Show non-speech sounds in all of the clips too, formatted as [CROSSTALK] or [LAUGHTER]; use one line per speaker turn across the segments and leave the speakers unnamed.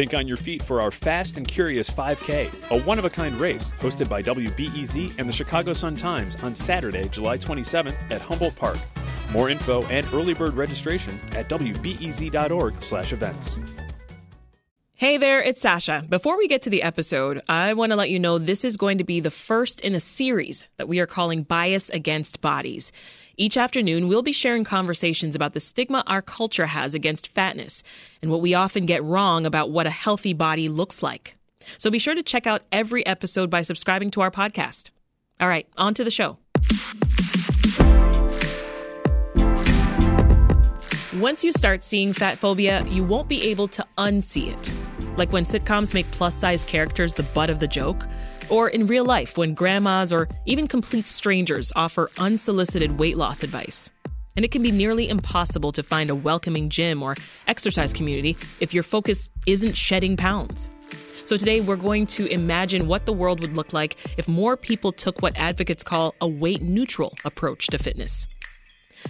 Think on your feet for our Fast and Curious 5K, a one of a kind race hosted by WBEZ and the Chicago Sun Times on Saturday, July 27th at Humboldt Park. More info and early bird registration at wbez.org/events.
Hey there, it's Sasha. Before we get to the episode, I want to let you know this is going to be the first in a series that we are calling Bias Against Bodies. Each afternoon, we'll be sharing conversations about the stigma our culture has against fatness and what we often get wrong about what a healthy body looks like. So be sure to check out every episode by subscribing to our podcast. All right, on to the show. Once you start seeing fat phobia, you won't be able to unsee it. Like when sitcoms make plus size characters the butt of the joke, or in real life when grandmas or even complete strangers offer unsolicited weight loss advice. And it can be nearly impossible to find a welcoming gym or exercise community if your focus isn't shedding pounds. So today we're going to imagine what the world would look like if more people took what advocates call a weight neutral approach to fitness.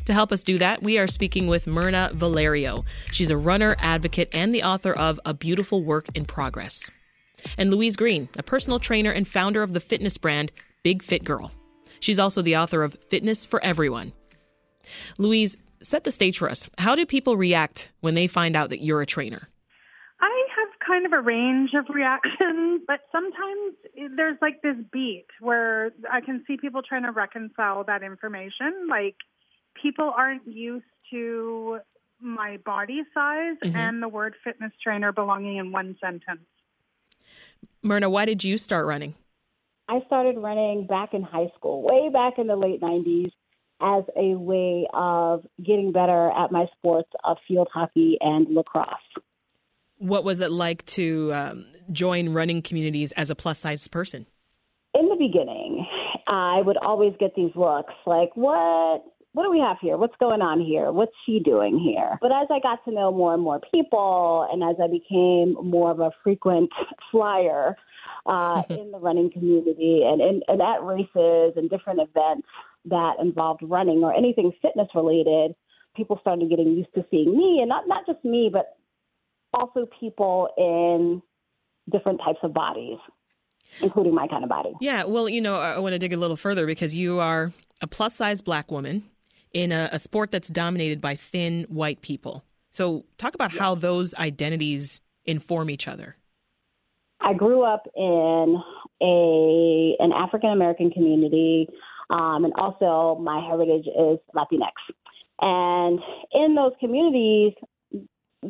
To help us do that, we are speaking with Myrna Valerio. She's a runner, advocate, and the author of A Beautiful Work in Progress. And Louise Green, a personal trainer and founder of the fitness brand Big Fit Girl. She's also the author of Fitness for Everyone. Louise, set the stage for us. How do people react when they find out that you're a trainer?
I have kind of a range of [LAUGHS] reactions, but sometimes there's like this beat where I can see people trying to reconcile that information. Like, people aren't used to my body size mm-hmm. and the word fitness trainer belonging in one sentence.
Myrna, why did you start running?
I started running back in high school, way back in the late 90s, as a way of getting better at my sports of field hockey and lacrosse.
What was it like to um, join running communities as a plus size person?
In the beginning, I would always get these looks like, what? What do we have here? What's going on here? What's she doing here? But as I got to know more and more people, and as I became more of a frequent [LAUGHS] flyer uh, [LAUGHS] in the running community and, and, and at races and different events that involved running or anything fitness related, people started getting used to seeing me, and not not just me, but also people in different types of bodies including my kind of body.
Yeah, well, you know, I want to dig a little further because you are a plus size black woman in a, a sport that's dominated by thin white people. So, talk about how those identities inform each other.
I grew up in a an African American community, um, and also my heritage is Latinx. And in those communities,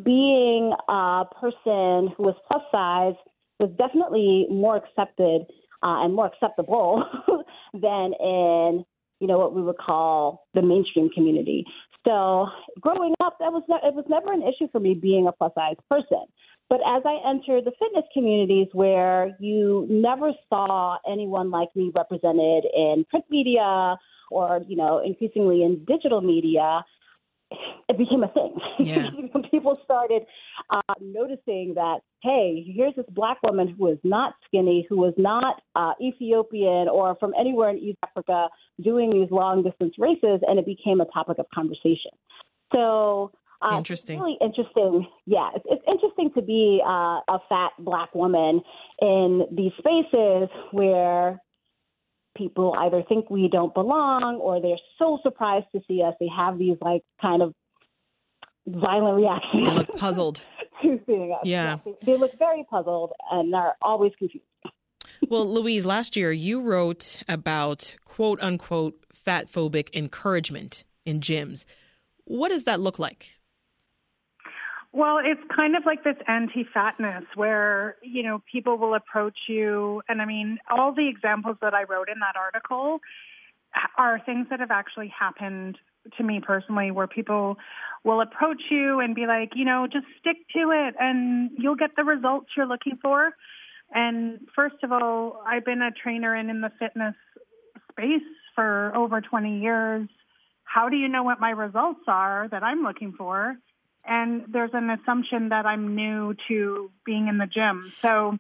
being a person who was plus size was definitely more accepted uh, and more acceptable [LAUGHS] than in you know, what we would call the mainstream community. So growing up, that was ne- it was never an issue for me being a plus size person. But as I entered the fitness communities where you never saw anyone like me represented in print media or, you know, increasingly in digital media, it became a thing. [LAUGHS]
Yeah.
People started uh, noticing that, hey, here's this black woman who is not skinny, who is not uh, Ethiopian or from anywhere in East Africa doing these long distance races, and it became a topic of conversation. So,
uh, interesting.
really interesting. Yeah, it's, it's interesting to be uh, a fat black woman in these spaces where people either think we don't belong or they're so surprised to see us. They have these like kind of violent reactions.
They look puzzled. [LAUGHS]
to seeing us.
Yeah.
yeah they, they look very puzzled and are always confused.
well, Louise, last year you wrote about quote unquote fat phobic encouragement in gyms. What does that look like?
Well, it's kind of like this anti fatness where, you know, people will approach you. And I mean, all the examples that I wrote in that article are things that have actually happened to me personally, where people will approach you and be like, you know, just stick to it and you'll get the results you're looking for. And first of all, I've been a trainer and in the fitness space for over 20 years. How do you know what my results are that I'm looking for? And there's an assumption that I'm new to being in the gym. So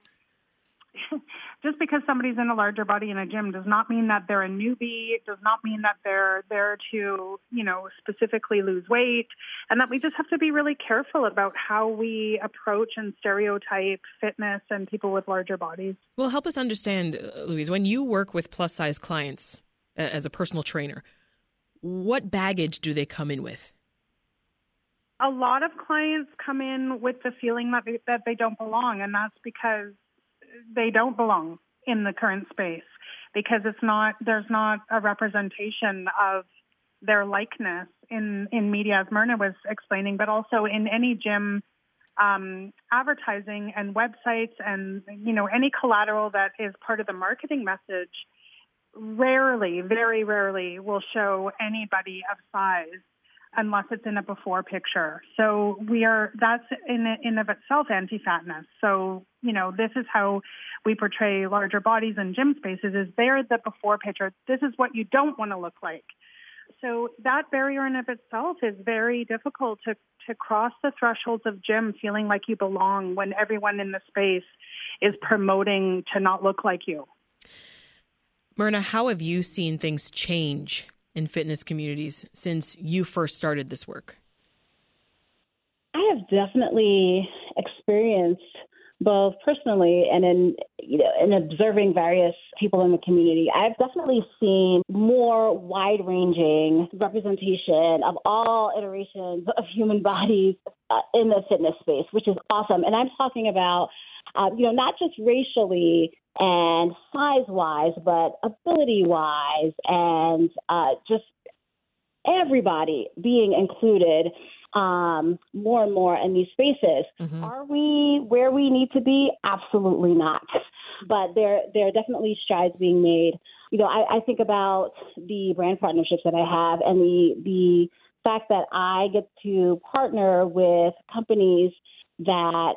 [LAUGHS] just because somebody's in a larger body in a gym does not mean that they're a newbie. It does not mean that they're there to, you know, specifically lose weight. And that we just have to be really careful about how we approach and stereotype fitness and people with larger bodies.
Well, help us understand, uh, Louise, when you work with plus size clients uh, as a personal trainer, what baggage do they come in with?
A lot of clients come in with the feeling that they, that they don't belong, and that's because they don't belong in the current space because it's not there's not a representation of their likeness in in media as Myrna was explaining, but also in any gym um, advertising and websites and you know any collateral that is part of the marketing message rarely, very rarely will show anybody of size unless it's in a before picture. So we are that's in in of itself anti-fatness. So you know this is how we portray larger bodies in gym spaces is they're the before picture. This is what you don't want to look like. So that barrier in of itself is very difficult to to cross the thresholds of gym feeling like you belong when everyone in the space is promoting to not look like you.
Myrna, how have you seen things change in fitness communities since you first started this work?
I have definitely experienced both personally and in you know in observing various people in the community i've definitely seen more wide ranging representation of all iterations of human [LAUGHS] bodies uh, in the fitness space which is awesome and i'm talking about uh, you know not just racially and size wise, but ability wise, and uh, just everybody being included um, more and more in these spaces. Mm-hmm. Are we where we need to be? Absolutely not. But there, there are definitely strides being made. You know, I, I think about the brand partnerships that I have and the the fact that I get to partner with companies that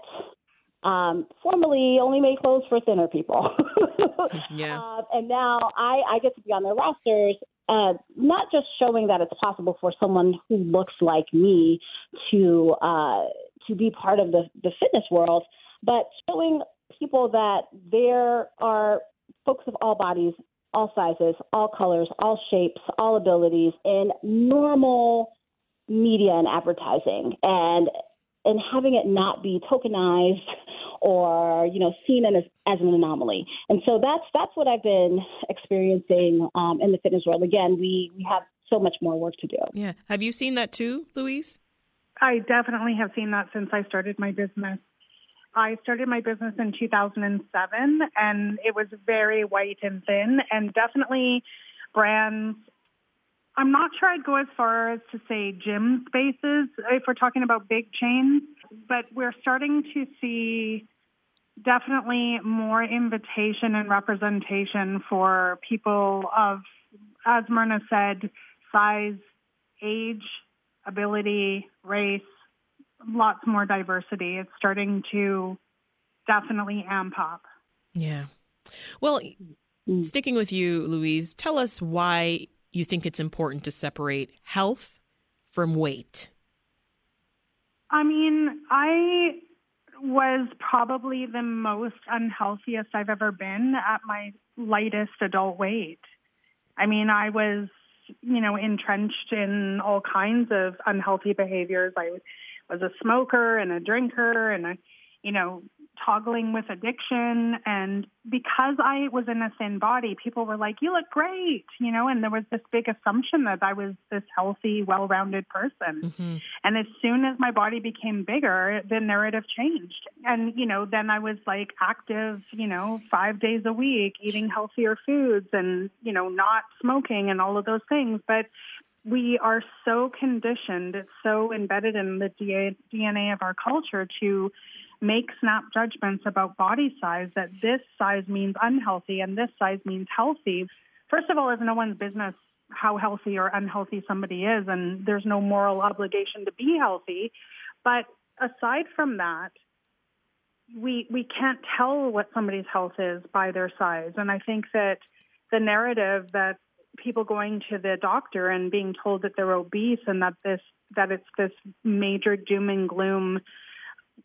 um, formerly only made clothes for thinner people. [LAUGHS]
yeah. Uh,
and now I, I get to be on their rosters, uh, not just showing that it's possible for someone who looks like me to uh, to be part of the, the fitness world, but showing people that there are folks of all bodies, all sizes, all colors, all shapes, all abilities in normal media and advertising. And and having it not be tokenized or you know seen as, as an anomaly. And so that's that's what I've been experiencing um, in the fitness world. Again, we we have so much more work to do.
Yeah, have you seen that too, Louise?
I definitely have seen that since I started my business. I started my business in 2007 and it was very white and thin and definitely brands I'm not sure I'd go as far as to say gym spaces if we're talking about big chains, but we're starting to see definitely more invitation and representation for people of, as Myrna said, size, age, ability, race, lots more diversity. It's starting to definitely amp up.
Yeah. Well, mm. sticking with you, Louise, tell us why you think it's important to separate health from weight?
I mean, I was probably the most unhealthiest I've ever been at my lightest adult weight. I mean, I was, you know, entrenched in all kinds of unhealthy behaviors. I was a smoker and a drinker and a, you know, toggling with addiction. And because I was in a thin body, people were like, You look great, you know, and there was this big assumption that I was this healthy, well rounded person. Mm-hmm. And as soon as my body became bigger, the narrative changed. And, you know, then I was like active, you know, five days a week, eating healthier foods and, you know, not smoking and all of those things. But we are so conditioned, it's so embedded in the DNA of our culture to make snap judgments about body size that this size means unhealthy and this size means healthy. First of all, it's no one's business how healthy or unhealthy somebody is, and there's no moral obligation to be healthy. But aside from that, we we can't tell what somebody's health is by their size, and I think that the narrative that people going to the doctor and being told that they're obese and that this that it's this major doom and gloom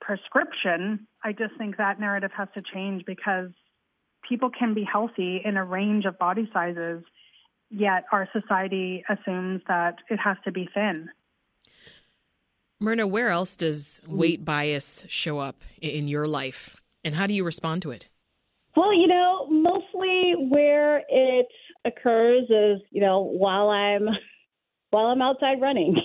prescription, I just think that narrative has to change because people can be healthy in a range of body sizes, yet our society assumes that it has to be thin.
Myrna, where else does weight bias show up in your life, and how do you respond to it?
Well, you know, mostly where it occurs is, you know, while I'm [LAUGHS] while I'm outside running.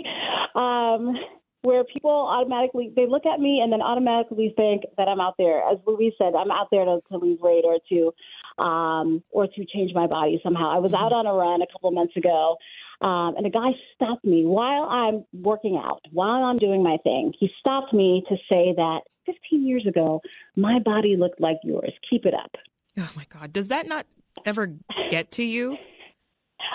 [LAUGHS] um, where people automatically they look at me and then automatically think that I'm out there. As Louise said, I'm out there to, to lose weight or to um, or to change my body somehow. I was out on a run a couple of months ago, um, and a guy stopped me while I'm working out, while I'm doing my thing. He stopped me to say that 15 years ago, my body looked like yours. Keep it up.
Oh my God. Does that not ever get to you?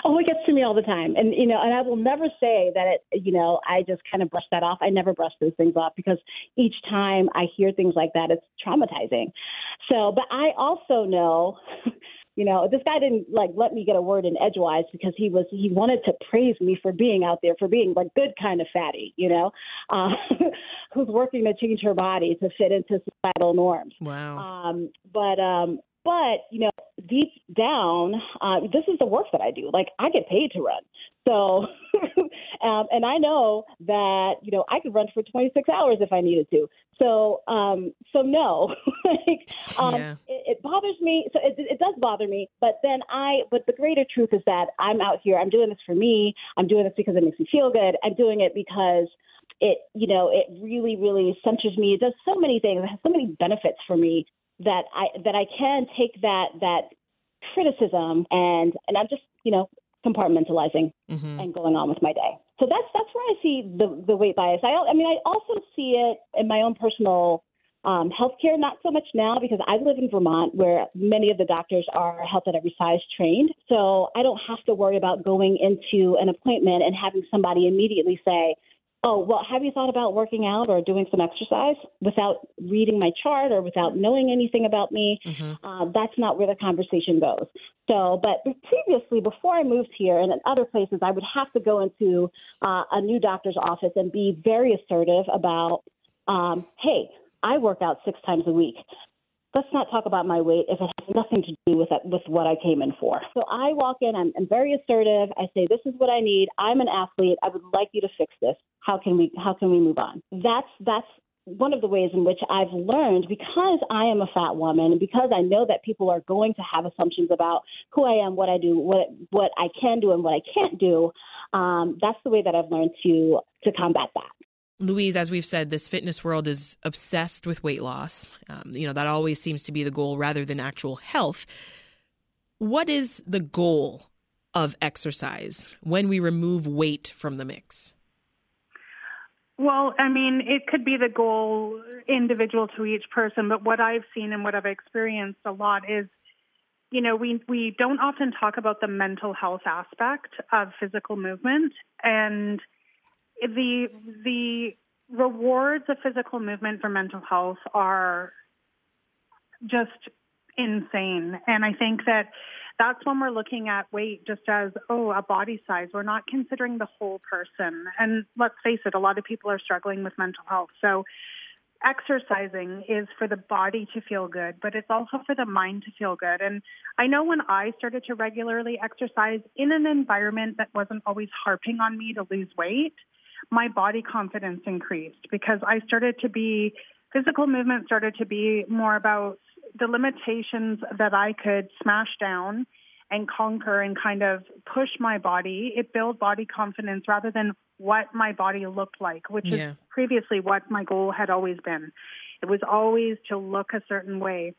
Oh, it gets to me all the time, and you know, and I will never say that it. You know, I just kind of brush that off. I never brush those things off because each time I hear things like that, it's traumatizing. So, but I also know. [LAUGHS] You know, this guy didn't like let me get a word in edgewise because he was he wanted to praise me for being out there, for being like good kind of fatty, you know, [LAUGHS] uh, who's working to change her body to fit into societal norms.
Wow.
Um, but um, but, you know, deep down, uh, this is the work that I do. Like, I get paid to run. So, [LAUGHS] um, and I know that, you know, I could run for 26 hours if I needed to. So, um, so no, [LAUGHS] like, um, yeah. it, it, bothers me. So it, it does bother me. But then I, but the greater truth is that I'm out here. I'm doing this for me. I'm doing this because it makes me feel good. I'm doing it because it, you know, it really, really centers me. It does so many things. It has so many benefits for me that I that I can take that that criticism and and I'm just you know compartmentalizing mm-hmm. and going on with my day. So that's that's where I see the the weight bias. I I mean I also see it in my own personal um, healthcare, not so much now because I live in Vermont where many of the doctors are health at every size trained. So I don't have to worry about going into an appointment and having somebody immediately say, Oh, well, have you thought about working out or doing some exercise without reading my chart or without knowing anything about me? Mm-hmm. Uh, that's not where the conversation goes. So, but previously, before I moved here and in other places, I would have to go into uh, a new doctor's office and be very assertive about, um, hey, I work out six times a week let's not talk about my weight if it has nothing to do with that, with what I came in for. So I walk in, I'm, I'm very assertive. I say, this is what I need. I'm an athlete. I would like you to fix this. How can we how can we move on? That's that's one of the ways in which I've learned because I am a fat woman and because I know that people are going to have assumptions about who I am, what I do, what what I can do, and what I can't do. Um, that's the way that I've learned to to combat that.
Louise, as we've said, this fitness world is obsessed with weight loss. Um, you know, that always seems to be the goal rather than actual health. What is the goal of exercise when we remove weight from the mix?
Well, I mean, it could be the goal individual to each person, but what I've seen and what I've experienced a lot is, you know, we we don't often talk about the mental health aspect of physical movement and the the rewards of physical movement for mental health are just insane. And I think that that's when we're looking at weight just as, oh, a body size. We're not considering the whole person. And let's face it, a lot of people are struggling with mental health. So exercising is for the body to feel good, but it's also for the mind to feel good. And I know when I started to regularly exercise in an environment that wasn't always harping on me to lose weight, my body confidence increased because I started to be physical movement started to be more about the limitations that I could smash down and conquer and kind of push my body. It built body confidence rather than what my body looked like, which yeah. is previously what my goal had always been. It was always to look a certain way.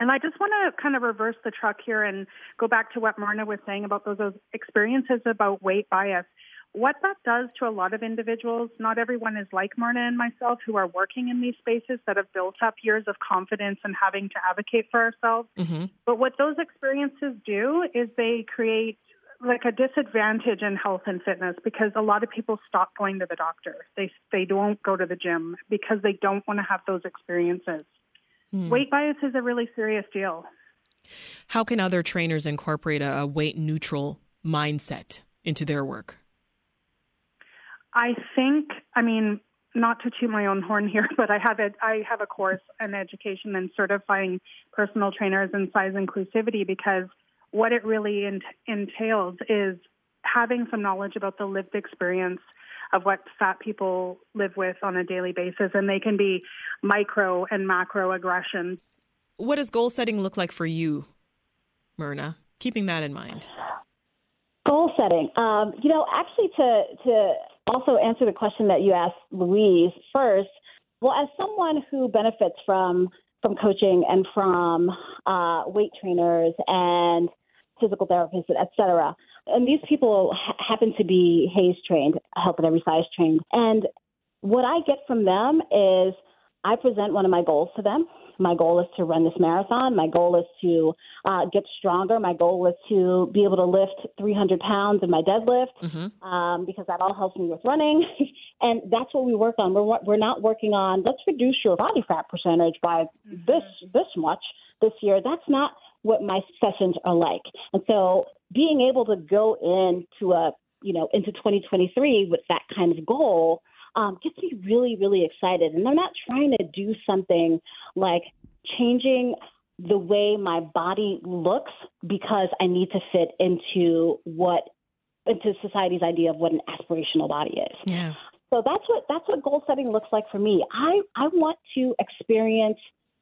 And I just want to kind of reverse the truck here and go back to what Myrna was saying about those, those experiences about weight bias what that does to a lot of individuals, not everyone is like Myrna and myself who are working in these spaces that have built up years of confidence and having to advocate for ourselves. Mm-hmm. But what those experiences do is they create like a disadvantage in health and fitness because a lot of people stop going to the doctor. They they don't go to the gym because they don't want to have those experiences. Mm. Weight bias is a really serious deal.
How can other trainers incorporate a weight neutral mindset into their work?
I think, I mean, not to toot my own horn here, [LAUGHS] but I have a I have a course in education and certifying personal trainers in size inclusivity because what it really ent- entails is having some knowledge about the lived experience of what fat people live with on a daily basis, and they can be micro and macro aggressions.
What does goal setting look like for you, Myrna? Keeping that in mind.
Goal setting. Um, you know, actually, to to also answer the question that you asked, Louise, first. Well, as someone who benefits from from coaching and from uh, weight trainers and physical therapists, et cetera, and these people ha- happen to be HAES trained, Health at Every Size trained, and what I get from them is I present one of my goals to them my goal is to run this marathon. My goal is to uh, get stronger. My goal is to be able to lift 300 pounds in my deadlift mm-hmm. um, because that all helps me with running. [LAUGHS] and that's what we work on. We're we're not working on let's reduce your body fat percentage by mm-hmm. this this much this year. That's not what my sessions are like. And so being able to go into a you know into 2023 with that kind of goal um, gets me really, really excited. And I'm not trying to do something like changing the way my body looks because I need to fit into what into society's idea of what an aspirational body is.
Yeah.
So that's what that's what goal setting looks like for me. I I want to experience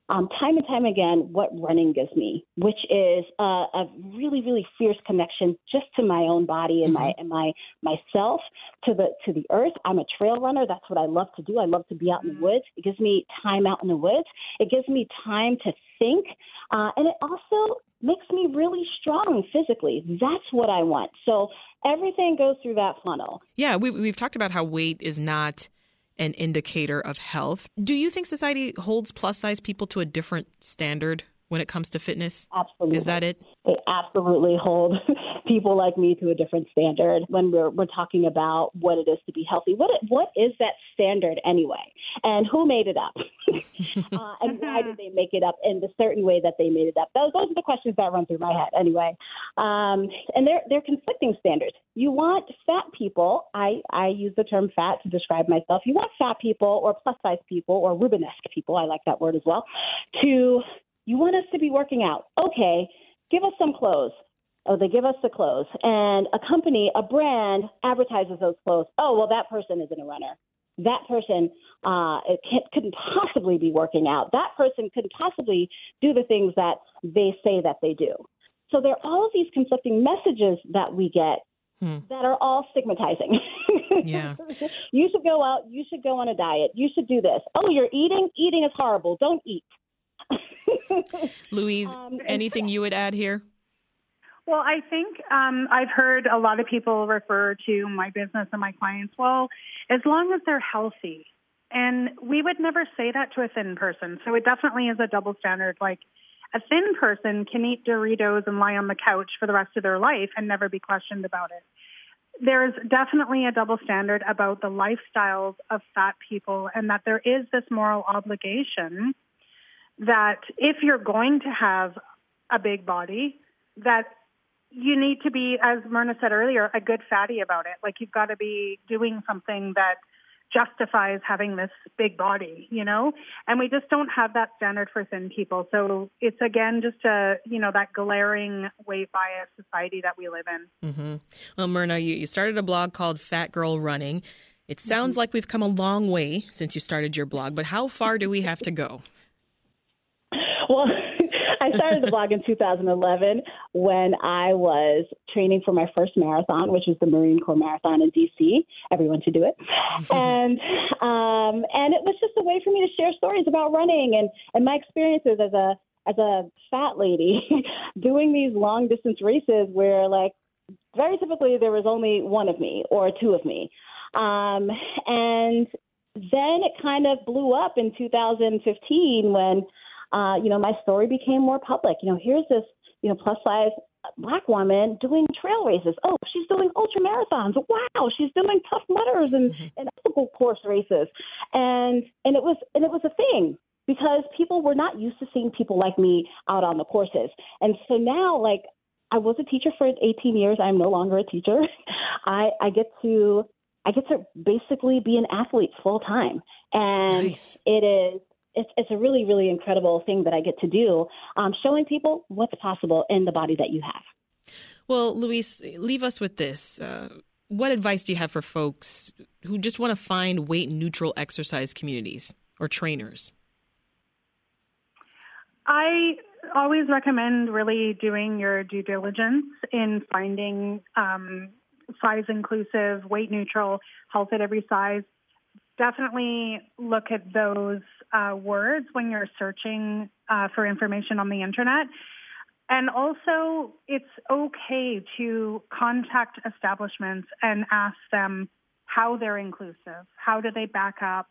um, time and time again what running gives me, which is a, a really, really fierce connection just to my own body and mm-hmm. my and my myself to the to the earth. I'm a trail runner. That's what I love to do. I love to be out in the mm-hmm. woods. It gives me time out in the woods. It gives me time to think, uh, and it also makes me really strong physically. That's what I want. So everything goes through that funnel.
Yeah, we, we've talked about how weight is not an indicator of health. Do you think society holds plus size people to a different standard when it comes to fitness?
Absolutely.
Is that it?
They absolutely hold [LAUGHS] people like me to a different standard when we're we're talking about what it is to be healthy. What what is that standard anyway? And who made it up? [LAUGHS] uh, and why did [LAUGHS] they make it up in the certain way that they made it up? Those those are the questions that run through my head anyway. Um, and they're they're conflicting standards. You want fat people. I I use the term fat to describe myself. You want fat people or plus size people or Rubenesque people. I like that word as well. To you want us to be working out. Okay, give us some clothes. Oh, they give us the clothes. And a company, a brand advertises those clothes. Oh, well, that person isn't a runner. That person uh, couldn't possibly be working out. That person couldn't possibly do the things that they say that they do. So there are all of these conflicting messages that we get hmm. that are all stigmatizing. [LAUGHS]
Yeah.
you should go out. You should go on a diet. You should do this. Oh, you're eating? Eating is horrible. Don't eat. [LAUGHS]
Louise, um, anything you would add here?
Well, I think um, I've heard a lot of people refer to my business and my clients. Well, as long as they're healthy, and we would never say that to a thin person. So it definitely is a double standard. Like a thin person can eat Doritos and lie on the couch for the rest of their life and never be questioned about it. There's definitely a double standard about the lifestyles of fat people, and that there is this moral obligation that if you're going to have a big body, that you need to be, as Myrna said earlier, a good fatty about it. Like you've got to be doing something that justifies having this big body, you know? And we just don't have that standard for thin people. So it's again just a, you know, that glaring weight bias society that we live in.
Mm-hmm. Well, Myrna, you, you started a blog called Fat Girl Running. It sounds mm-hmm. like we've come a long way since you started your blog, but how far do we have to go?
Well, I started the blog in 2011 when I was training for my first marathon, which was the Marine Corps Marathon in DC. Everyone should do it. [LAUGHS] and um, and it was just a way for me to share stories about running and and my experiences as a as a fat lady [LAUGHS] doing these long distance races where like very typically there was only one of me or two of me. Um, and then it kind of blew up in 2015 when uh, you know, my story became more public. You know, here's this, you know, plus size black woman doing trail races. Oh, she's doing ultra marathons. Wow, she's doing Tough Mudders and, mm-hmm. and obstacle course races. And and it was and it was a thing because people were not used to seeing people like me out on the courses. And so now like I was a teacher for 18 years. I'm no longer a teacher. [LAUGHS] I, I get to I get to basically be an athlete full time. And nice. it is it's, it's a really, really incredible thing that I get to do, um, showing people what's possible in the body that you have.
Well, Louise, leave us with this. Uh, what advice do you have for folks who just want to find weight neutral exercise communities or trainers?
I always recommend really doing your due diligence in finding um, size inclusive, weight neutral, health at every size. Definitely look at those uh, words when you're searching uh, for information on the internet. And also, it's okay to contact establishments and ask them how they're inclusive. How do they back up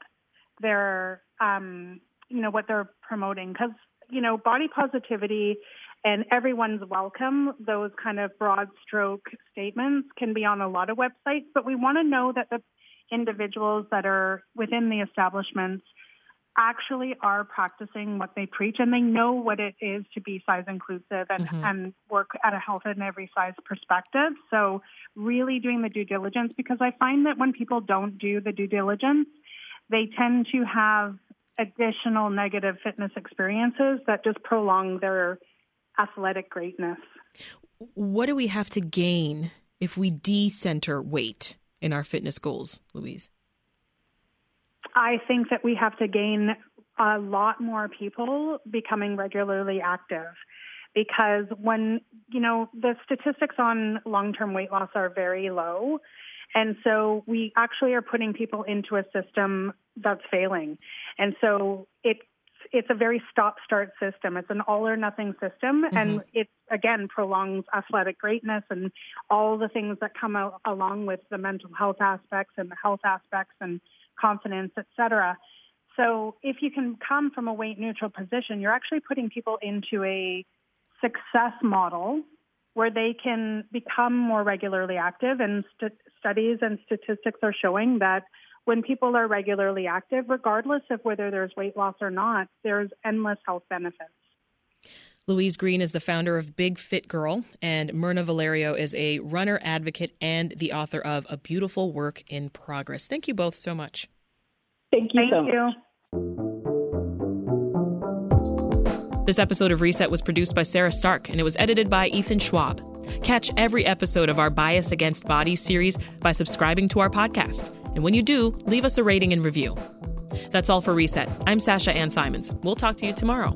their, um, you know, what they're promoting? Because you know, body positivity and everyone's welcome, those kind of broad stroke statements can be on a lot of websites, but we want to know that the individuals that are within the establishments actually are practicing what they preach and they know what it is to be size inclusive and, mm-hmm. and work at a health in every size perspective. So, really doing the due diligence because I find that when people don't do the due diligence, they tend to have additional negative fitness experiences that just prolong their athletic greatness.
What do we have to gain if we decenter weight in our fitness goals, Louise?
I think that we have to gain a lot more people becoming regularly active because when, you know, the statistics on long term weight loss are very low. And so we actually are putting people into a system that's failing. And so it it's a very stop start system. It's an all or nothing system mm-hmm. and it again prolongs athletic greatness and all the things that come out along with the mental health aspects and the health aspects and confidence, etc. So if you can come from a weight neutral position, you're actually putting people into a success model where they can become more regularly active and st- studies and statistics are showing that when people are regularly active, regardless of whether there's weight loss or not, there's endless health benefits.
Louise Green is the founder of Big Fit Girl, and Myrna Valerio is a runner advocate and the author of A Beautiful Work in Progress. Thank you both so much.
Thank you
Thank
so
you.
much.
This episode of Reset was produced by Sarah Stark and it was edited by Ethan Schwab. Catch every episode of our Bias Against Bodies series by subscribing to our podcast. And when you do, leave us a rating and review. That's all for Reset. I'm Sasha Ann Simons. We'll talk to you tomorrow.